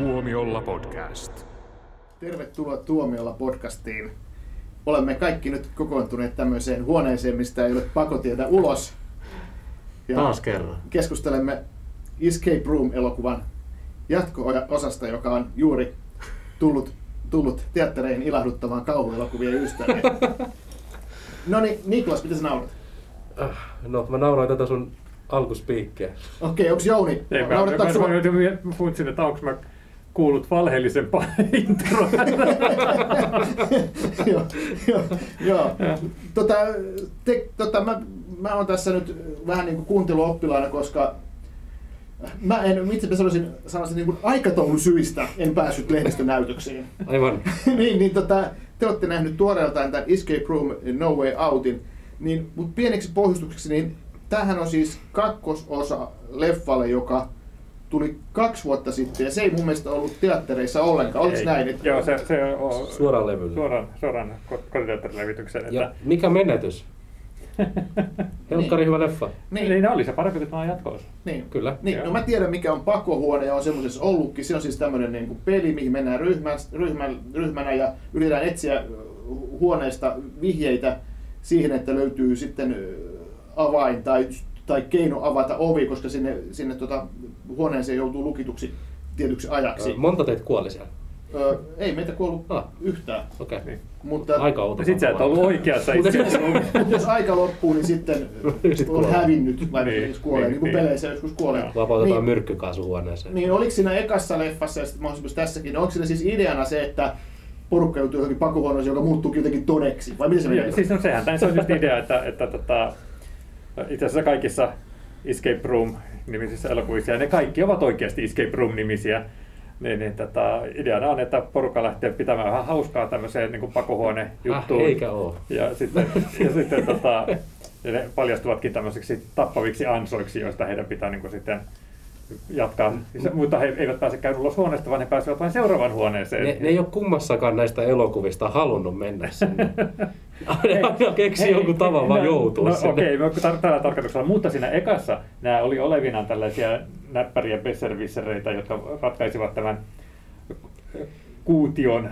Tuomiolla podcast. Tervetuloa Tuomiolla podcastiin. Olemme kaikki nyt kokoontuneet tämmöiseen huoneeseen, mistä ei ole pakotietä ulos. Ja Taas kerran. keskustelemme Escape Room-elokuvan jatko-osasta, joka on juuri tullut, tullut teattereihin ilahduttamaan kauhuelokuvien ystäviä. No niin, Niklas, mitä sä naurat? Äh, No, mä nauroin tätä sun alkuspiikkiä. Okei, onks Jouni? Ei, mä, mä, Naurattaako mä, sua? mä, mä funtsin, että onko mä kuullut valheellisempaa introa. joo, joo, joo. Tota, te, tota, mä, mä oon tässä nyt vähän niin kuin kuunteluoppilaana, koska mä en, itse sanoisin, sanoisin niin aikataulusyistä en päässyt lehdistönäytöksiin. Aivan. niin, niin tota, te olette nähnyt tuoreeltaan tämän Escape Room No Way Outin, niin, mutta pieneksi pohjustukseksi, niin tämähän on siis kakkososa leffalle, joka tuli kaksi vuotta sitten, ja se ei mun mielestä ollut teattereissa ollenkaan. Oliko Ei. näin? Että, Joo, se, se on Suoraan levylle. Suoraan, suoraan ko- kotiteatterilevityksen. Ja Että, mikä menetys? Helkkari hyvä leffa. niin, niin oli se parempi kuin tämä jatko niin. Kyllä. Niin, Joo. no mä tiedän mikä on pakohuone ja on semmoisessa ollutkin. Se on siis tämmöinen niin peli, mihin mennään ryhmän, ryhmän, ryhmänä ja yritetään etsiä huoneesta vihjeitä siihen, että löytyy sitten avain tai, tai keino avata ovi, koska sinne, sinne tota, huoneeseen joutuu lukituksi tietyksi ajaksi. Monta teitä kuoli siellä? Ö, ei meitä kuollut Ah. yhtään, Okei. Okay. Niin. mutta Aika outo. Ja sit sä et ollut oikeassa itse jos aika loppuu, niin sitten Sit on kuolee. hävinnyt, vai Niin, niin, kuolee, niin, niin, kuin niin. peleissä joskus kuolee. Joo. Vapautetaan Niin. myrkkykaasu huoneeseen. Niin, oliko siinä ekassa leffassa ja sitten mahdollisuus tässäkin, onko siinä siis ideana se, että porukka joutuu johonkin pakohuoneeseen, joka muuttuu jotenkin todeksi? Vai miten se menee? Joo, siis no sehän tämä on just idea, että, että tota, itse asiassa kaikissa Escape Room-nimisissä elokuvissa, ja ne kaikki ovat oikeasti Escape Room-nimisiä, niin, niin tota, ideana on, että porukka lähtee pitämään vähän hauskaa tämmöiseen niin kuin pakohuone-juttuun. Äh, eikä oo. Ja sitten, ja sitten tota, ja ne paljastuvatkin tämmöisiksi tappaviksi ansoiksi, joista heidän pitää niin kuin sitten jatkaa. Se- Mutta he eivät pääse käydä ulos huoneesta, vaan he pääsevät vain seuraavaan huoneeseen. Ne, ne ei ole kummassakaan näistä elokuvista halunnut mennä sinne. aina keksi jonkun tavan vaan joutua no, sinne. Okei, okay, tar- tällä tarkoituksella. Mutta siinä ekassa nämä oli olevinaan tällaisia näppäriä besservissereitä, jotka ratkaisivat tämän kuution,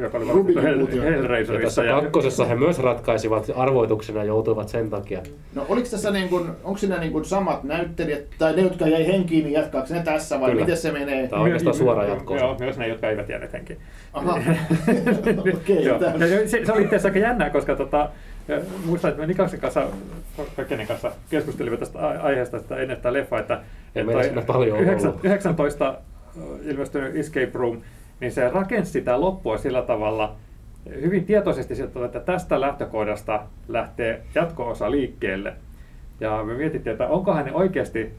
joka oli Rubikin Hell, kuution. Ja Hellraiserissa. tässä kakkosessa he myös ratkaisivat arvoituksena joutuivat sen takia. No oliko tässä niin kuin, onko siinä niin kuin samat näyttelijät, tai ne, jotka jäi henkiin, niin jatkaako ne tässä vai Kyllä. miten se menee? Tämä on oikeastaan suora jatko Joo, myös ne, jotka eivät jääneet henkiin. Aha, okei. Ja se, se oli itse asiassa aika jännää, koska tota, ja muistan, että me Nikaksen kanssa, kenen kanssa keskustelimme tästä aiheesta että ennen tätä leffaa, että, Ei että meillä siinä paljon ole yhdeksän- ollut. 19 ilmestynyt Escape Room, niin se rakensi sitä loppua sillä tavalla hyvin tietoisesti, että tästä lähtökohdasta lähtee jatko-osa liikkeelle. Ja me mietittiin, että onkohan ne oikeasti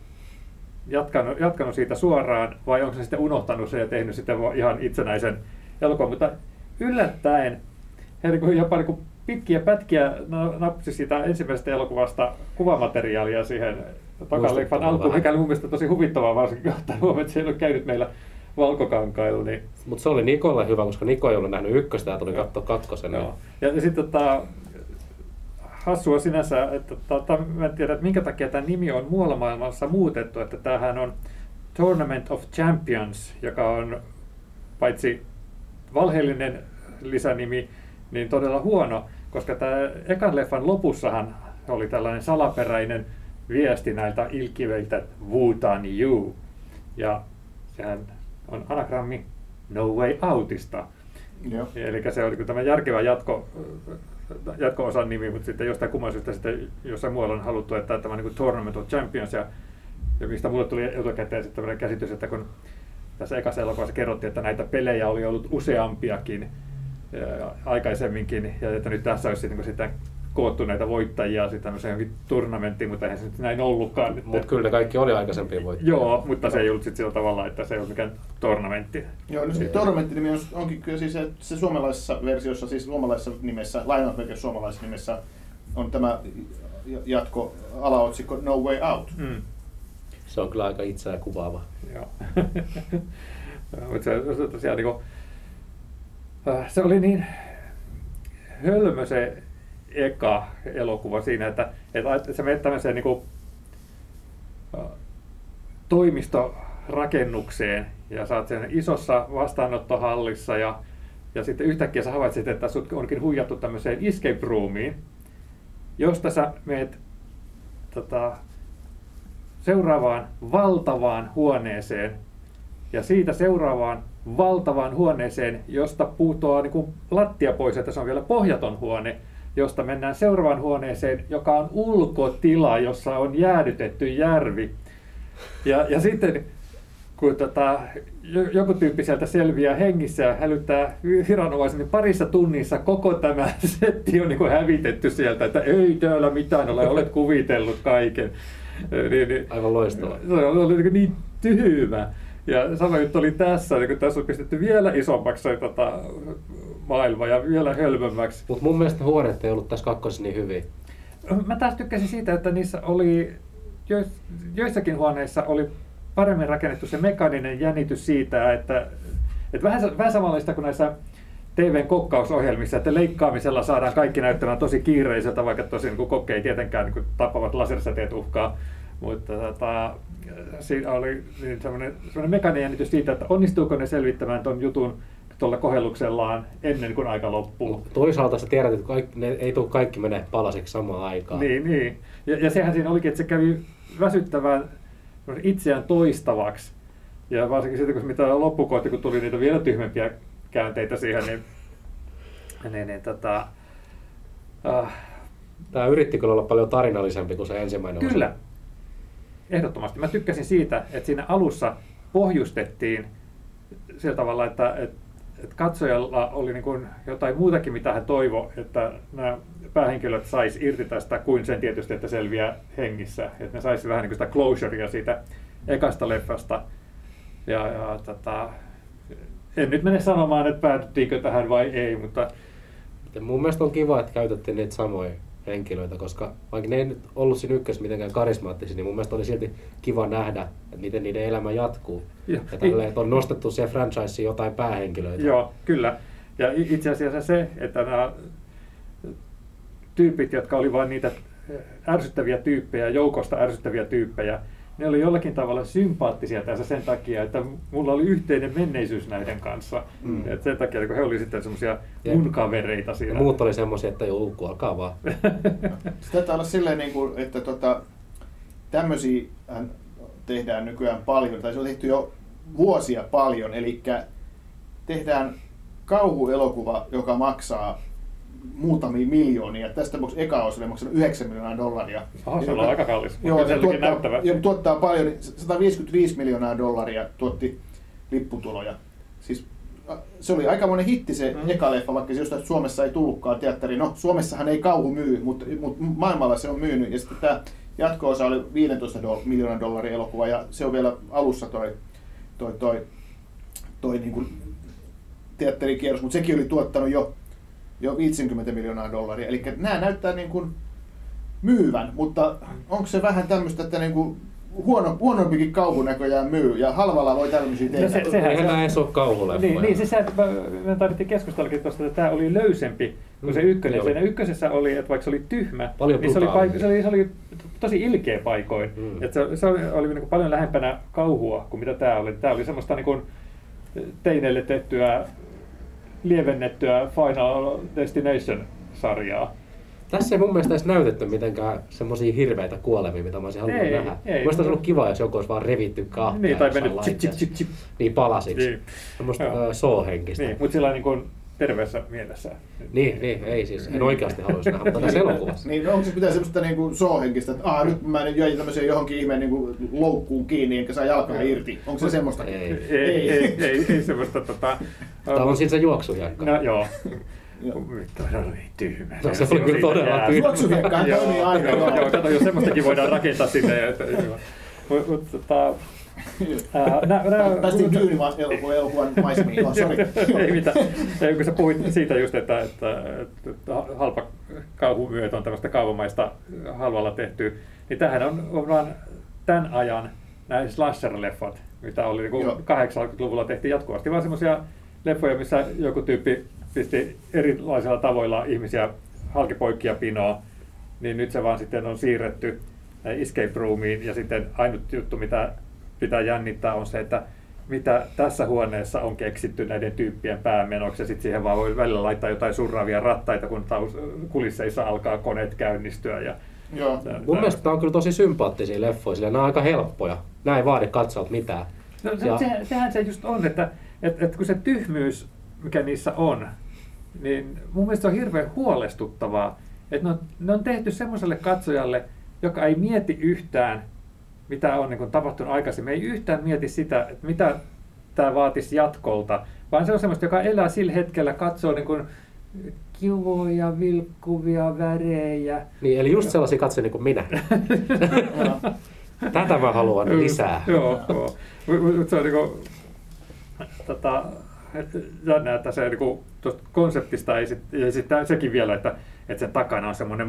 jatkanut, jatkanut siitä suoraan vai onko se sitten unohtanut sen ja tehnyt sitten ihan itsenäisen elokuvan. Mutta yllättäen he niin jopa niin kuin pitkiä pätkiä na- napsi siitä ensimmäisestä elokuvasta kuvamateriaalia siihen takaleffan alkuun, mikä oli mun mielestä tosi huvittavaa, varsinkin ottaen huomioon, että se ei ole käynyt meillä valkokankailla. Niin, Mutta se oli Nikolle hyvä, koska Niko ei ollut nähnyt ykköstä ja tuli katsoa kakkosen. joo. Ja sitten tota, hassua sinänsä, että tota, mä en tiedä, että minkä takia tämä nimi on muualla maailmassa muutettu, että tämähän on Tournament of Champions, joka on paitsi valheellinen lisänimi, niin todella huono, koska tämä ekan leffan lopussahan oli tällainen salaperäinen viesti näiltä ilkiveiltä Wutan You. Ja sehän on anagrammi No Way Outista. Joo. Eli se oli tämä järkevä jatko, jatko-osan nimi, mutta sitten jostain kumman syystä sitten jossain muualla on haluttu, että tämä on niin Tournament of Champions, ja, ja mistä mulle tuli etukäteen sitten tämmöinen käsitys, että kun tässä ekassa elokuvassa kerrottiin, että näitä pelejä oli ollut useampiakin ja, aikaisemminkin, ja että nyt tässä olisi sitten, niin sitten koottu näitä voittajia sitten tämmöiseen johonkin turnamenttiin, mutta eihän se nyt näin ollutkaan. Mutta kyllä ne kaikki oli aikaisempia voittajia. Joo, mutta se ei ollut sitten sillä tavalla, että se ei ollut mikään tornamentti. Joo, no se Tormentti-nimi on, onkin kyllä siis se, se suomalaisessa versiossa, siis suomalaisessa nimessä, lainausmerkeissä suomalaisessa nimessä, on tämä jatko alaotsikko No Way Out. Mm. Se on kyllä aika itseään kuvaava. Joo. Mutta se, se, tosiaan niinku, äh, se oli niin hölmö se eka elokuva siinä, että, että, se menee tämmöiseen niinku, äh, toimisto rakennukseen ja oot sen isossa vastaanottohallissa ja, ja sitten yhtäkkiä sä havaitset, että sut onkin huijattu tämmöiseen escape roomiin, josta sä meet tota, seuraavaan valtavaan huoneeseen ja siitä seuraavaan valtavaan huoneeseen, josta putoaa niin kuin lattia pois, että se on vielä pohjaton huone, josta mennään seuraavaan huoneeseen, joka on ulkotila, jossa on jäädytetty järvi. Ja, ja sitten kun tota, joku tyyppi sieltä selviää hengissä ja hälyttää viranomaisen, niin parissa tunnissa koko tämä setti on niin kuin hävitetty sieltä, että ei täällä mitään ole, olet kuvitellut kaiken. Niin, niin, Aivan loistavaa. Se oli niin, niin tyhmä. Ja sama juttu oli tässä, niin kun tässä on pistetty vielä isommaksi se tota, maailma ja vielä hölmömmäksi. Mutta mun mielestä huoneet ei ollut tässä kakkosessa niin hyvin. Mä taas tykkäsin siitä, että niissä oli, joissakin huoneissa oli paremmin rakennettu se mekaaninen jännitys siitä, että, että vähän, vähän samanlaista kuin näissä TVn kokkausohjelmissa, että leikkaamisella saadaan kaikki näyttämään tosi kiireiseltä, vaikka tosi niin kokki ei tietenkään niin tappavat lasersäteet uhkaa. Mutta tota, siinä oli niin semmoinen, semmoinen mekaaninen jännitys siitä, että onnistuuko ne selvittämään tuon jutun tuolla kohelluksellaan ennen kuin aika loppuu. Toisaalta sä tiedät, että kaikki, ne ei tule kaikki menee palasiksi samaan aikaan. Niin, niin. Ja, ja sehän siinä olikin, että se kävi väsyttävään itseään toistavaksi. Ja varsinkin sitten, kun mitä loppukohti, kun tuli niitä vielä tyhmempiä käänteitä siihen, niin, niin, niin tota, äh, Tämä yritti kyllä olla paljon tarinallisempi kuin se ensimmäinen Kyllä. Osa. Ehdottomasti. Mä tykkäsin siitä, että siinä alussa pohjustettiin sillä tavalla, että, että, että katsojalla oli niin kuin jotain muutakin, mitä hän toivoi, että nämä päähenkilöt sais irti tästä kuin sen tietysti, että selviää hengissä. Että ne saisi vähän niin kuin sitä closurea siitä ekasta leffasta. Ja, ja tota, en nyt mene sanomaan, että päädyttiinkö tähän vai ei, mutta... Mun mielestä on kiva, että käytettiin niitä samoja henkilöitä, koska vaikka ne ei nyt ollut siinä ykkössä mitenkään karismaattisia, niin mun mielestä oli silti kiva nähdä, että miten niiden elämä jatkuu. Ja, ja tälleen, että on nostettu siihen franchiseen jotain päähenkilöitä. Joo, kyllä. Ja itse asiassa se, että nämä tyypit, jotka oli vain niitä ärsyttäviä tyyppejä, joukosta ärsyttäviä tyyppejä, ne oli jollakin tavalla sympaattisia tässä sen takia, että mulla oli yhteinen menneisyys näiden kanssa. Mm. Et sen takia, kun he olivat sitten semmoisia mun kavereita siinä. Ja muut oli semmoisia, että joo, kuolkaa vaan. Se taitaa olla silleen, niin kuin, että tota, tämmöisiä tehdään nykyään paljon, tai se on tehty jo vuosia paljon, eli tehdään kauhuelokuva, joka maksaa muutamia miljoonia. Tästä tapauksessa eka osa oli maksanut 9 miljoonaa dollaria. Aha, se on aika kallis. Joo, se tuottaa, näyttävä. ja tuottaa paljon, 155 miljoonaa dollaria tuotti lipputuloja. Siis se oli aika monen hitti se mm. eka leffa, vaikka se jostain Suomessa ei tullutkaan teatteri. No, Suomessahan ei kauhu myy, mutta, mutta maailmalla se on myynyt. Ja sitten tämä jatko-osa oli 15 do- miljoonan dollaria elokuva, ja se on vielä alussa toi, toi, toi, toi niin kuin teatterikierros, mutta sekin oli tuottanut jo jo 50 miljoonaa dollaria. Eli nämä näyttää niin kuin myyvän, mutta onko se vähän tämmöistä, että niin kuin huono, huonompikin kauhu näköjään myy ja halvalla voi tämmöisiä no tehdä. No se, sehän Eihän se ole kauhuleffoja. Niin, niin siis se, me tarvittiin keskustellakin tuosta, että tämä oli löysempi kuin se mm, ykkönen. Mm, Siinä ykkösessä oli, että vaikka se oli tyhmä, paljon niin se oli, paik- se, oli, se oli tosi ilkeä paikoin. Mm. Että se, se oli, oli niin kuin paljon lähempänä kauhua kuin mitä tämä oli. Tämä oli semmoista niin kuin teineille tehtyä lievennettyä Final Destination-sarjaa. Tässä ei mun mielestä edes näytetty mitenkään semmoisia hirveitä kuolemia, mitä mä olisin halunnut ei, nähdä. Ei, Mielestäni olisi ollut kiva, jos joku olisi vaan revitty kahtia. Niin, tai mennyt chip, chip, chip, chip. Niin palasiksi. Niin. Semmoista soohenkistä. Niin, mutta sillä niin kuin terveessä mielessä. Niin, niin, ei siis. En oikeasti haluaisi nähdä, mutta tässä elokuvassa. Niin, onko se pitää semmoista niin kuin soohenkistä, että ah, nyt mä jäin tämmöiseen johonkin ihmeen niin kuin loukkuun kiinni, enkä saa jalkaa irti. Onko se semmoista? Ei, ei, ei, ei, ei, ei semmoista. Tota, Tämä on siis se juoksuhiekka. No joo. Todella tyhmä. No, se oli kyllä todella tyhmä. Juoksuhiekka toimii aina. Joo, kato, jos semmoistakin voidaan rakentaa sinne. Mutta Päästiin maisemiin, oh, sorry. Ei mitään. Ja kun sä puhuit siitä just, että, että, että halpa kauhumyöt on tämmöistä kaavamaista halvalla tehty, niin tämähän on, on vaan tämän ajan nämä slasher-leffat, mitä oli niin 80-luvulla tehtiin jatkuvasti, vaan semmoisia leffoja, missä joku tyyppi pisti erilaisilla tavoilla ihmisiä halkipoikkia pinoa, niin nyt se vaan sitten on siirretty escape roomiin. Ja sitten ainut juttu, mitä pitää jännittää, on se, että mitä tässä huoneessa on keksitty näiden tyyppien päämenoksi, ja sitten siihen vaan voi välillä laittaa jotain surraavia rattaita, kun taus, kulisseissa alkaa koneet käynnistyä. Ja, Joo. tää- Mun tää- mielestä tää on kyllä tosi sympaattisia leffoja, sillä nämä on aika helppoja. Nämä ei vaadi katsojalta mitään. No, se, Ja- sehän, sehän se just on, että et, et kun se tyhmyys, mikä niissä on, niin mun mielestä se on hirveän huolestuttavaa, että ne on, ne on tehty semmoiselle katsojalle, joka ei mieti yhtään, mitä on niin kuin tapahtunut aikaisemmin, ei yhtään mieti sitä, että mitä tämä vaatisi jatkolta, vaan se on semmoista, joka elää sillä hetkellä, katsoo niin kuin kivoja, vilkkuvia värejä. Niin, eli just sellaisia katsoja niin kuin minä. Tätä mä haluan lisää. Joo, joo. Mut- mut se on niinku, tota, jännä, että se niinku, tuosta konseptista ei sit, ja sitten sekin vielä, että, että sen takana on semmoinen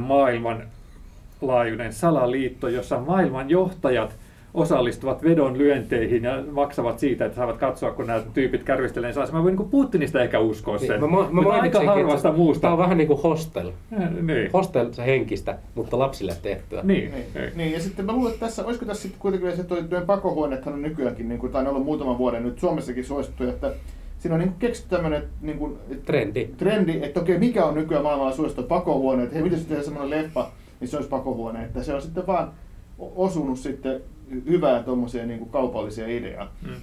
maailmanlaajuinen salaliitto, jossa maailman johtajat osallistuvat vedon lyönteihin ja maksavat siitä, että saavat katsoa, kun nämä tyypit kärvistelee. Niin mä voin niin Putinista ehkä uskoa sen. Niin, mä, mä, mä Mutta aika harvasta että muusta. Tää on vähän niin kuin hostel. Niin. Hostel se henkistä, mutta lapsille tehtyä. Niin. Niin, niin. niin, ja sitten mä luulen, että tässä, olisiko tässä sitten kuitenkin se toi, toi pakohuoneethan on nykyäänkin, niin kuin, tai on ollut muutaman vuoden nyt Suomessakin suosittu, että siinä on niin keksitty tämmöinen niin kuin, Trendi. trendi, että okei, mikä on nykyään maailmalla suosittu pakohuone, että hei, miten se tehdään semmoinen leffa, niin se olisi pakohuone, että se on sitten vaan osunut sitten hyvää tuommoisia niin kuin kaupallisia ideaa. Mm.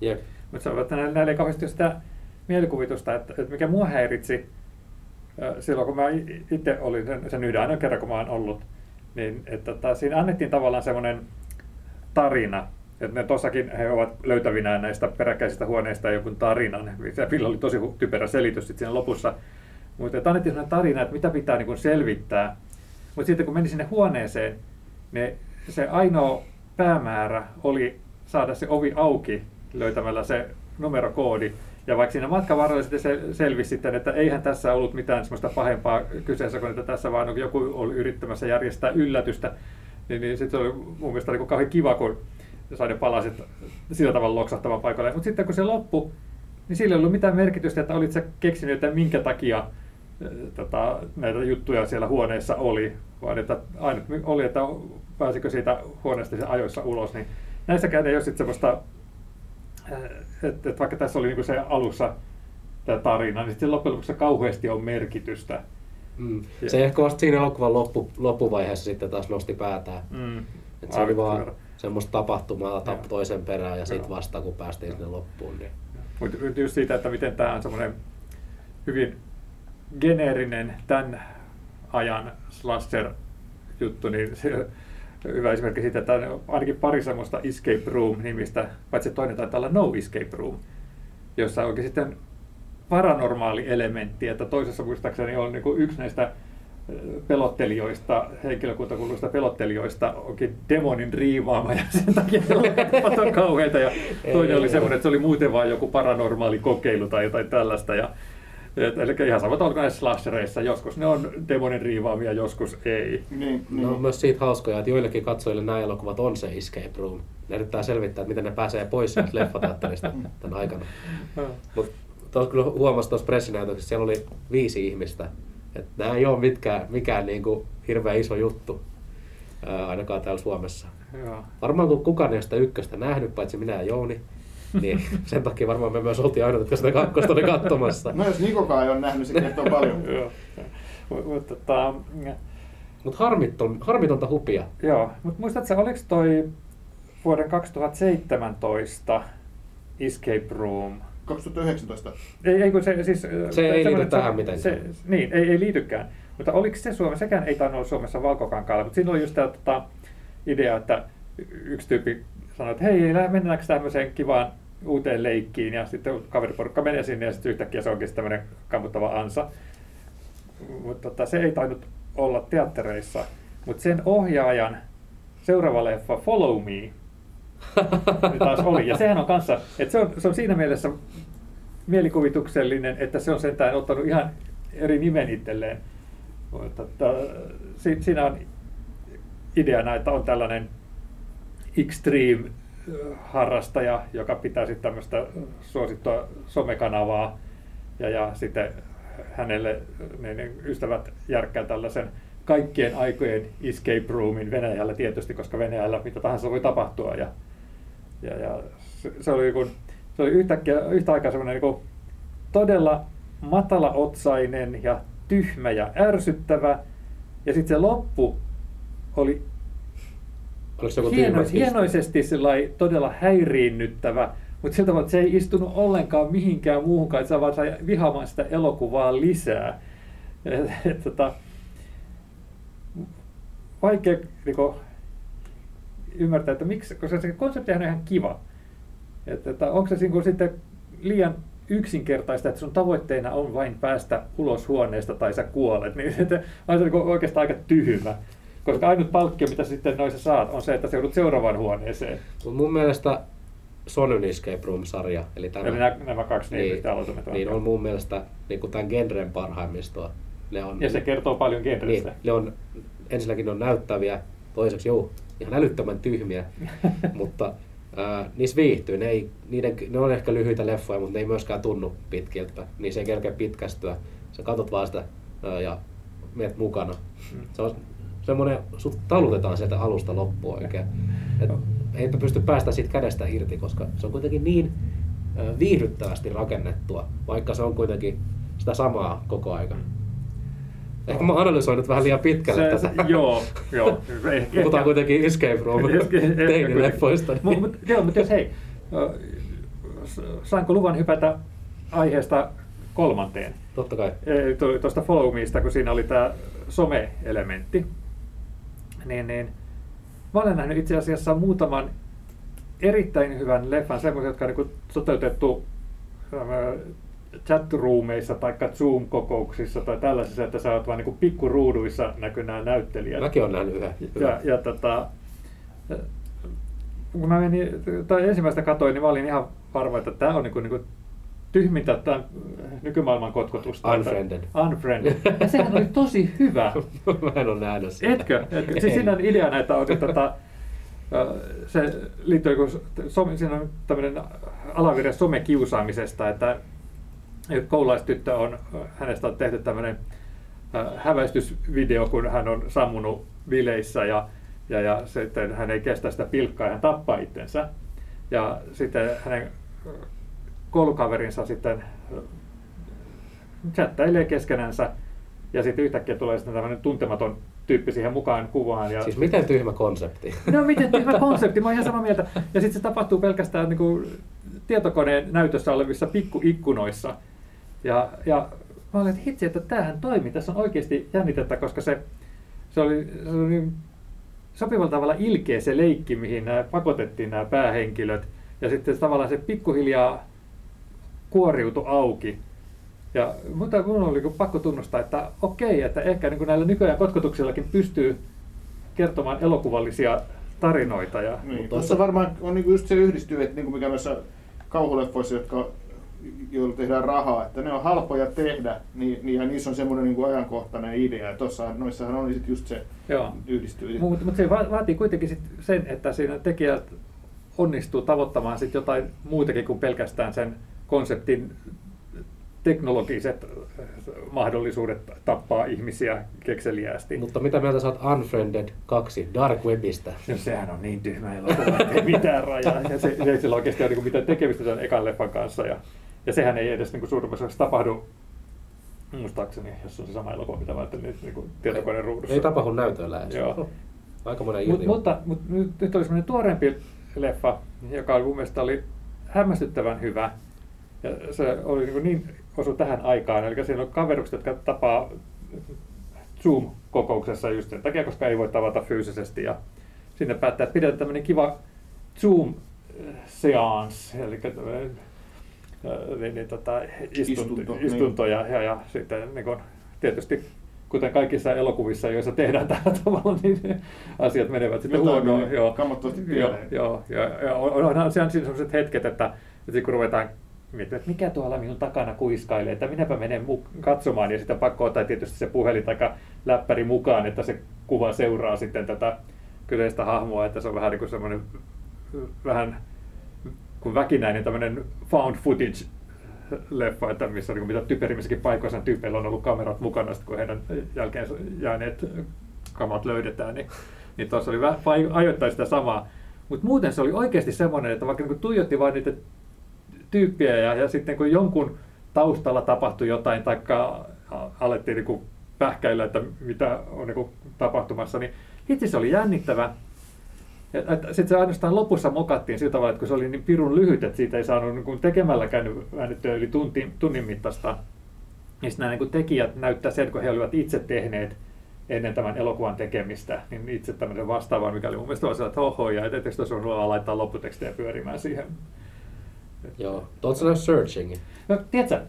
Jep. Mutta se on, että näillä, ei kauheasti ole sitä mielikuvitusta, että, että mikä mua häiritsi silloin, kun mä itse olin sen, sen yhden ainoa kerran, kun mä oon ollut, niin että tota, siinä annettiin tavallaan semmoinen tarina, että ne tossakin he ovat löytävinään näistä peräkkäisistä huoneista joku tarinan. Se Ville oli tosi typerä selitys sitten siinä lopussa. Mutta että annettiin sellainen tarina, että mitä pitää niin kuin selvittää. Mutta sitten kun meni sinne huoneeseen, niin se ainoa päämäärä oli saada se ovi auki löytämällä se numerokoodi. Ja vaikka siinä matkan varrella sitten se selvisi sitten, että eihän tässä ollut mitään semmoista pahempaa kyseessä, kun että tässä vaan joku oli yrittämässä järjestää yllätystä, niin, niin sitten se oli mun mielestä niin kauhean kiva, kun sai ne palaset sillä tavalla loksahtamaan paikalle. Mutta sitten kun se loppui, niin sillä ei ollut mitään merkitystä, että olit sä keksinyt, että minkä takia tota, näitä juttuja siellä huoneessa oli, vaan että ainut oli, että pääsikö siitä huoneesta sen ajoissa ulos, niin näissäkään ei ole sitten semmoista, että et vaikka tässä oli niinku se alussa tämä tarina, niin sitten loppujen lopuksi kauheasti on merkitystä. Mm. Ja- Se ehkä vasta siinä elokuvan loppu, loppuvaiheessa sitten taas nosti päätään. Mm. Et se oli vaan semmoista tapahtumaa tap Joo. toisen perään ja sitten vasta kun päästiin sinne loppuun. Niin. Mutta just siitä, että miten tämä on semmoinen hyvin geneerinen tämän ajan slasher-juttu, niin se hyvä esimerkki siitä, että on ainakin pari semmoista Escape Room-nimistä, paitsi toinen taitaa olla No Escape Room, jossa onkin sitten paranormaali elementti, että toisessa muistaakseni on niin kuin yksi näistä pelottelijoista, henkilökuntakuuluista pelottelijoista onkin demonin riivaama ja sen takia leffa on kauheita. Ja toinen oli semmoinen, että se oli muuten vain joku paranormaali kokeilu tai jotain tällaista. Ja, eli ihan samat on näissä slashereissa. Joskus ne on demonin riivaamia, joskus ei. Niin, Ne on myös siitä hauskoja, että joillekin katsojille nämä elokuvat on se escape room. Ne yrittää selvittää, että miten ne pääsee pois sieltä leffateatterista tämän aikana. Mutta tuossa kyllä huomasi tuossa pressinäytöksessä, siellä oli viisi ihmistä. Että nämä ei ole mitkään, mikään niinku hirveän iso juttu, ää, ainakaan täällä Suomessa. Joo. Varmaan kun kukaan ei ole sitä ykköstä nähnyt, paitsi minä ja Jouni, niin sen takia varmaan me myös oltiin ainoat, jotka sitä kakkosta oli katsomassa. No jos Nikokaan ei ole nähnyt, se kertoo paljon. Joo. Mut- mut tota, Mutta harmiton, harmitonta hupia. Joo, mutta muistatko, oliko toi vuoden 2017 Escape Room? 2019. Ei, ei kun se siis... Se äh, ei liity tähän se, mitenkään. Se, niin, ei, ei liitykään. Mutta oliko se Suomessa, sekään ei tainnut olla Suomessa valkokankaalla, mutta siinä oli just tämä tota, idea, että yksi tyyppi sanoi, että hei, mennäänkö tämmöiseen kivaan uuteen leikkiin, ja sitten kaveriporukka menee sinne, ja sitten yhtäkkiä se onkin tämmöinen kammuttava ansa. Mutta tota, se ei tainnut olla teattereissa, mutta sen ohjaajan seuraava leffa Follow Me niin taas oli. Ja sehän on kanssa, että se on, se on siinä mielessä mielikuvituksellinen, että se on sentään ottanut ihan eri nimen itselleen. Mutta, että, si, siinä on ideana, että on tällainen extreme harrastaja, joka pitää sitten tämmöistä suosittua somekanavaa ja, ja sitten hänelle ne, ne ystävät järkkää tällaisen kaikkien aikojen escape roomin Venäjällä tietysti, koska Venäjällä mitä tahansa voi tapahtua ja, Ja, ja se, se, oli, kun, se oli yhtäkkiä, yhtä aikaa semmoinen niin todella matalaotsainen ja tyhmä ja ärsyttävä. Ja sitten se loppu oli hienois, hienoisesti todella häiriinnyttävä, mutta siltä että se ei istunut ollenkaan mihinkään muuhunkaan, että sä vaan sai vihaamaan sitä elokuvaa lisää. Et, et, tota, vaikea niin kuin, ymmärtää, että miksi, koska se konsepti on ihan kiva. Että, että onko se niin sitten liian yksinkertaista, että sun tavoitteena on vain päästä ulos huoneesta tai sä kuolet, niin että on se niin oikeastaan aika tyhmä. Koska ainut palkkio, mitä sitten noissa saat, on se, että se joudut seuraavaan huoneeseen. Mut mun mielestä Sonyn Escape Room-sarja, eli, tämä, eli nämä, nämä kaksi niin, niin on mun mielestä niin kuin tämän genren parhaimmistoa. Ne on, ja se kertoo paljon genrestä. Niin, ne on, ensinnäkin ne on näyttäviä, toiseksi juu, ihan älyttömän tyhmiä, mutta ää, niissä viihtyy. Ne, ei, niiden, ne on ehkä lyhyitä leffoja, mutta ne ei myöskään tunnu pitkiltä. Niissä ei kerkeä pitkästyä. Sä katsot vaan sitä ää, ja meet mukana. Hmm. Se on semmoinen, sut talutetaan sieltä alusta loppuun oikein. Et, ei pysty päästä siitä kädestä irti, koska se on kuitenkin niin viihdyttävästi rakennettua, vaikka se on kuitenkin sitä samaa koko aika. Ehkä mä analysoin nyt vähän liian pitkälle se, tätä. Joo, joo. Puhutaan kuitenkin Escape Room teinileffoista. Niin. Mut, joo, mutta jos hei, saanko luvan hypätä aiheesta kolmanteen? Totta kai. Tuosta Follow Meista, kun siinä oli tämä some-elementti. Niin, niin, mä olen nähnyt itse asiassa muutaman erittäin hyvän leffan, semmoisia, jotka on niin toteutettu chatroomeissa tai Zoom-kokouksissa tai tällaisissa, että sä oot vain niin pikkuruuduissa näkyy nämä näyttelijät. Mäkin olen nähnyt yhden. Ja, ja tota, kun mä menin, tai ensimmäistä katoin, niin mä olin ihan varma, että tämä on niin kuin, niin kuin tyhmintä tämän nykymaailman kotkotusta. Unfriended. Unfriended. Ja sehän oli tosi hyvä. mä en ole nähnyt sitä. Etkö? Etkö? Siis siinä on idea näitä on, että tota, se liittyy, kun siinä on tämmöinen alavirre somekiusaamisesta, että koululaistyttö on, hänestä on tehty tämmöinen häväistysvideo, kun hän on sammunut vileissä ja, ja, ja sitten hän ei kestä sitä pilkkaa ja hän tappaa itsensä. Ja sitten hänen koulukaverinsa sitten chattailee keskenänsä ja sitten yhtäkkiä tulee sitten tämmöinen tuntematon tyyppi siihen mukaan kuvaan. Ja siis miten tyhmä konsepti? No miten tyhmä konsepti, mä oon ihan samaa mieltä. Ja sitten se tapahtuu pelkästään niin kuin tietokoneen näytössä olevissa pikkuikkunoissa. Ja, ja mä olin, että hitsi, että tämähän toimii. Tässä on oikeasti jännitettä, koska se, se, oli, se oli niin sopivalla tavalla ilkeä se leikki, mihin nämä pakotettiin nämä päähenkilöt. Ja sitten tavallaan se pikkuhiljaa kuoriutu auki. Ja mutta mun oli pakko tunnustaa, että okei, että ehkä niin kuin näillä nykyään kotkotuksillakin pystyy kertomaan elokuvallisia tarinoita. Ja, niin, tuossa varmaan on niin just se yhdistyy, että niin kuin mikä noissa kauhuleffoissa, jotka joilla tehdään rahaa, että ne on halpoja tehdä, niin, niin ja niissä on semmoinen niin kuin ajankohtainen idea. Ja tuossa noissahan oli sit just se Joo. yhdistyy. Mutta mut se vaatii kuitenkin sit sen, että siinä tekijät onnistuu tavoittamaan sit jotain muutakin kuin pelkästään sen konseptin teknologiset mahdollisuudet tappaa ihmisiä kekseliäästi. Mutta mitä mieltä oot Unfriended 2 Dark Webistä? No sehän on niin tyhmä elokuva, ei mitään rajaa. Ja se, se ei sillä oikeasti ole niin mitään tekemistä sen ekan leffan kanssa. Ja ja sehän ei edes niin suurimmaksi tapahdu, muistaakseni, jos on se sama elokuva, mitä mä ajattelin niin tietokoneen ruudussa. Ei tapahdu näytöllä edes. Joo. Aika monen Mut, mutta, mutta nyt, nyt oli semmoinen tuoreempi leffa, joka mun mielestä oli hämmästyttävän hyvä. Ja se oli niin, niin osu tähän aikaan. Eli siinä on kaverukset, jotka tapaa Zoom-kokouksessa just sen takia, koska ei voi tavata fyysisesti. Ja sinne päättää, että pidetään tämmöinen kiva Zoom-seans, eli niin, niin, tota, istunt, Istunto, niin. istuntoja niin. ja, ja sitten niin kun, tietysti kuten kaikissa elokuvissa, joissa tehdään tällä tavalla, niin asiat menevät sitten huonoon. Joo, joo, joo, ja, ja onhan siinä sellaiset hetket, että, että kun ruvetaan miettimään, että mikä tuolla minun takana kuiskailee, että minäpä menen mu- katsomaan ja sitten pakko ottaa tietysti se puhelin tai läppäri mukaan, että se kuva seuraa sitten tätä kyseistä hahmoa, että se on vähän niin kuin semmoinen vähän kuin väkinäinen tämmöinen found footage leffa, että missä niin mitä typerimmissäkin paikoissa tyypeillä on ollut kamerat mukana, sit kun heidän jälkeen jääneet kamat löydetään, niin, niin tuossa oli vähän ajoittain sitä samaa. Mutta muuten se oli oikeasti semmoinen, että vaikka niin tuijotti vain niitä tyyppiä ja, ja sitten kun jonkun taustalla tapahtui jotain, taikka alettiin niin pähkäillä, että mitä on niin tapahtumassa, niin itse se oli jännittävä. Sitten se ainoastaan lopussa mokattiin sillä tavalla, että kun se oli niin pirun lyhyt, että siitä ei saanut niin tekemälläkään väännettyä yli tunti, tunnin mittaista, niin nämä niin tekijät näyttää sen, kun he olivat itse tehneet ennen tämän elokuvan tekemistä, niin itse tämmöinen vastaavan, mikä oli mun mielestä vaan että oho, ja etteikö olisi laittaa lopputekstejä pyörimään siihen. Joo, tuossa searching. No, tiedätkö,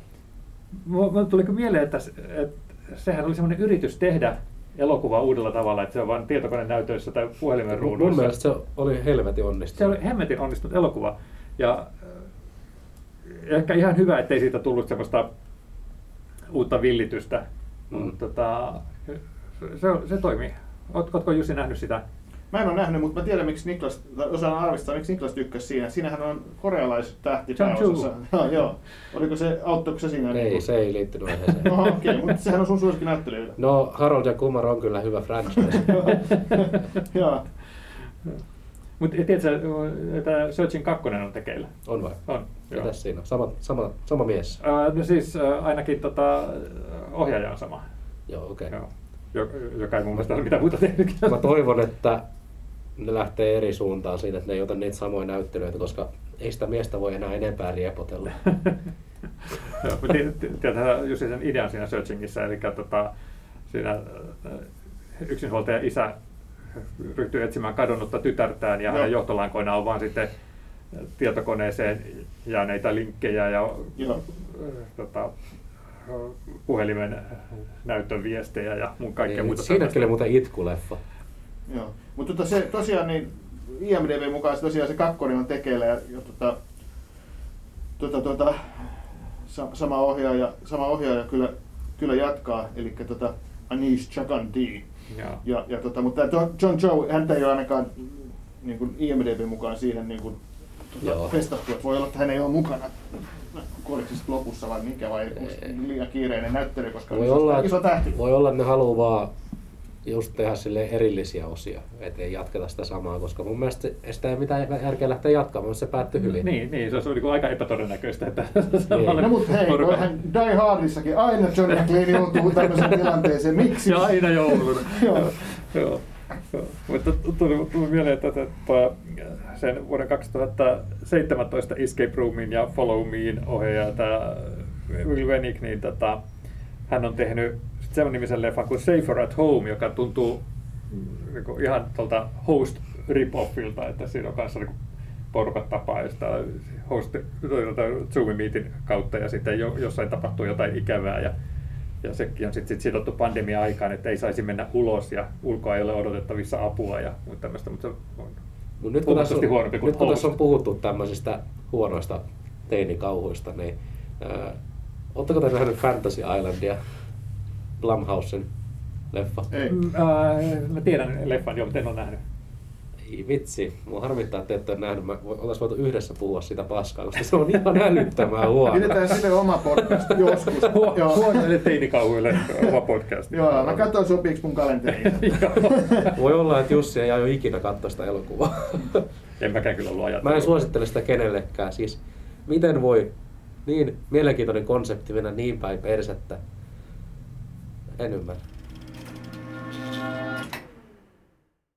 mulle tuli mieleen, että, että sehän oli semmoinen yritys tehdä elokuva uudella tavalla, että se on vain tietokoneen näytöissä tai puhelimen ruuduissa. Mun mielestä se oli helvetin onnistunut. Se oli hemmetin onnistunut elokuva. Ja ehkä ihan hyvä, ettei siitä tullut semmoista uutta villitystä. Mm. Tota, se, se toimii. Oletko Jussi nähnyt sitä? Mä en ole nähnyt, mutta mä tiedän, miksi Niklas, osaan arvistaa, miksi Niklas tykkäsi siinä. Siinähän on korealaiset tähti pääosassa. joo, joo. Oliko se, auttoiko se siinä? Ei, niin se ei liittynyt aiheeseen. no okei, okay, mutta sehän on sun suosikkinäyttelijöitä. No, Harold ja Kumar on kyllä hyvä franchise. joo. Mutta tiedätkö, että Searchin kakkonen on tekeillä? On vai? On. Mitäs siinä on? Sama, sama, sama mies? Uh, no siis uh, ainakin tota, ohjaaja on sama. Joo, okei. Okay. joka ei mun mielestä ole mitään muuta tehnyt. Mä toivon, että ne lähtee eri suuntaan siitä, että ne ei ota niitä samoja näyttelyitä, koska ei sitä miestä voi enää enempää riepotella. Tiedätkö just sen idean siinä searchingissa, eli tota, siinä äh, yksinhuoltaja isä ryhtyy etsimään kadonnutta tytärtään ja no. hänen johtolankoina on vaan sitten tietokoneeseen jääneitä linkkejä ja Joo. Tota, puhelimen näyttöviestejä ja mun kaikkea niin, muuta. Siinä kyllä muuten itkuleffa. Joo, mutta tota se, tosiaan niin IMDB mukaan se tosiaan se kakkonen on tekeillä ja, ja tota, tota, tota, sama ohjaaja, sama ohjaaja kyllä, kyllä jatkaa, eli tota Anish Chakandi. Ja, ja, ja tota, mutta John Joe, häntä ei ole ainakaan niin kuin IMDB mukaan siihen niin kuin, tuota, festattu, että voi olla, että hän ei ole mukana. Se lopussa vai mikä vai liian kiireinen näyttely, koska voi olla, iso tähti. Voi olla, että ne haluaa vaan just tehdä sille erillisiä osia, ettei jatketa sitä samaa, koska mun mielestä sitä ei mitään järkeä lähteä jatkamaan, se päättyi hyvin. Niin, niin se olisi niin aika epätodennäköistä, että niin. No mutta hei, voihan Die Hardissakin aina John McClane joutuu tämmöiseen tilanteeseen, miksi? Ja aina jouluna. joo. joo. Mutta tuli, tuli mieleen, että, että sen vuoden 2017 Escape Roomin ja Follow Mein ohjaaja, tämä Will Wenick, niin tota, hän on tehnyt sen nimisen leffan kuin Safer at Home, joka tuntuu niin ihan tuolta host rip-offilta, että siinä on kanssa niin porukat tapaa jostain host, Zoom Meetin kautta ja sitten jo, jossain tapahtuu jotain ikävää ja, ja sekin on sitten sit sidottu pandemia-aikaan, että ei saisi mennä ulos ja ulkoa ei ole odotettavissa apua ja muuta tämmöistä, mutta se on Mut nyt kun, tässä on, nyt kun tässä on puhuttu tämmöisistä huonoista teinikauhuista, niin äh, Oletteko te nähnyt Fantasy Islandia? Blumhousen leffa? Ei. Mm, äh, mä tiedän leffan, joo, mutta en ole nähnyt. Ei vitsi, mua harmittaa, että ette ole nähnyt. Mä oltais voitu yhdessä puhua sitä paskaa, koska se on ihan älyttömän huono. Pidetään sille oma podcast joskus. Huonoille teinikauhuille oma podcast. Joo, mä katsoin sopiiko mun kalenteriin. Voi olla, että Jussi ei aio ikinä katsoa sitä elokuvaa. en mäkään kyllä ollut ajatellut. Mä en suosittele sitä kenellekään. Siis, miten voi niin mielenkiintoinen konsepti mennä niin päin persettä? en Ömer.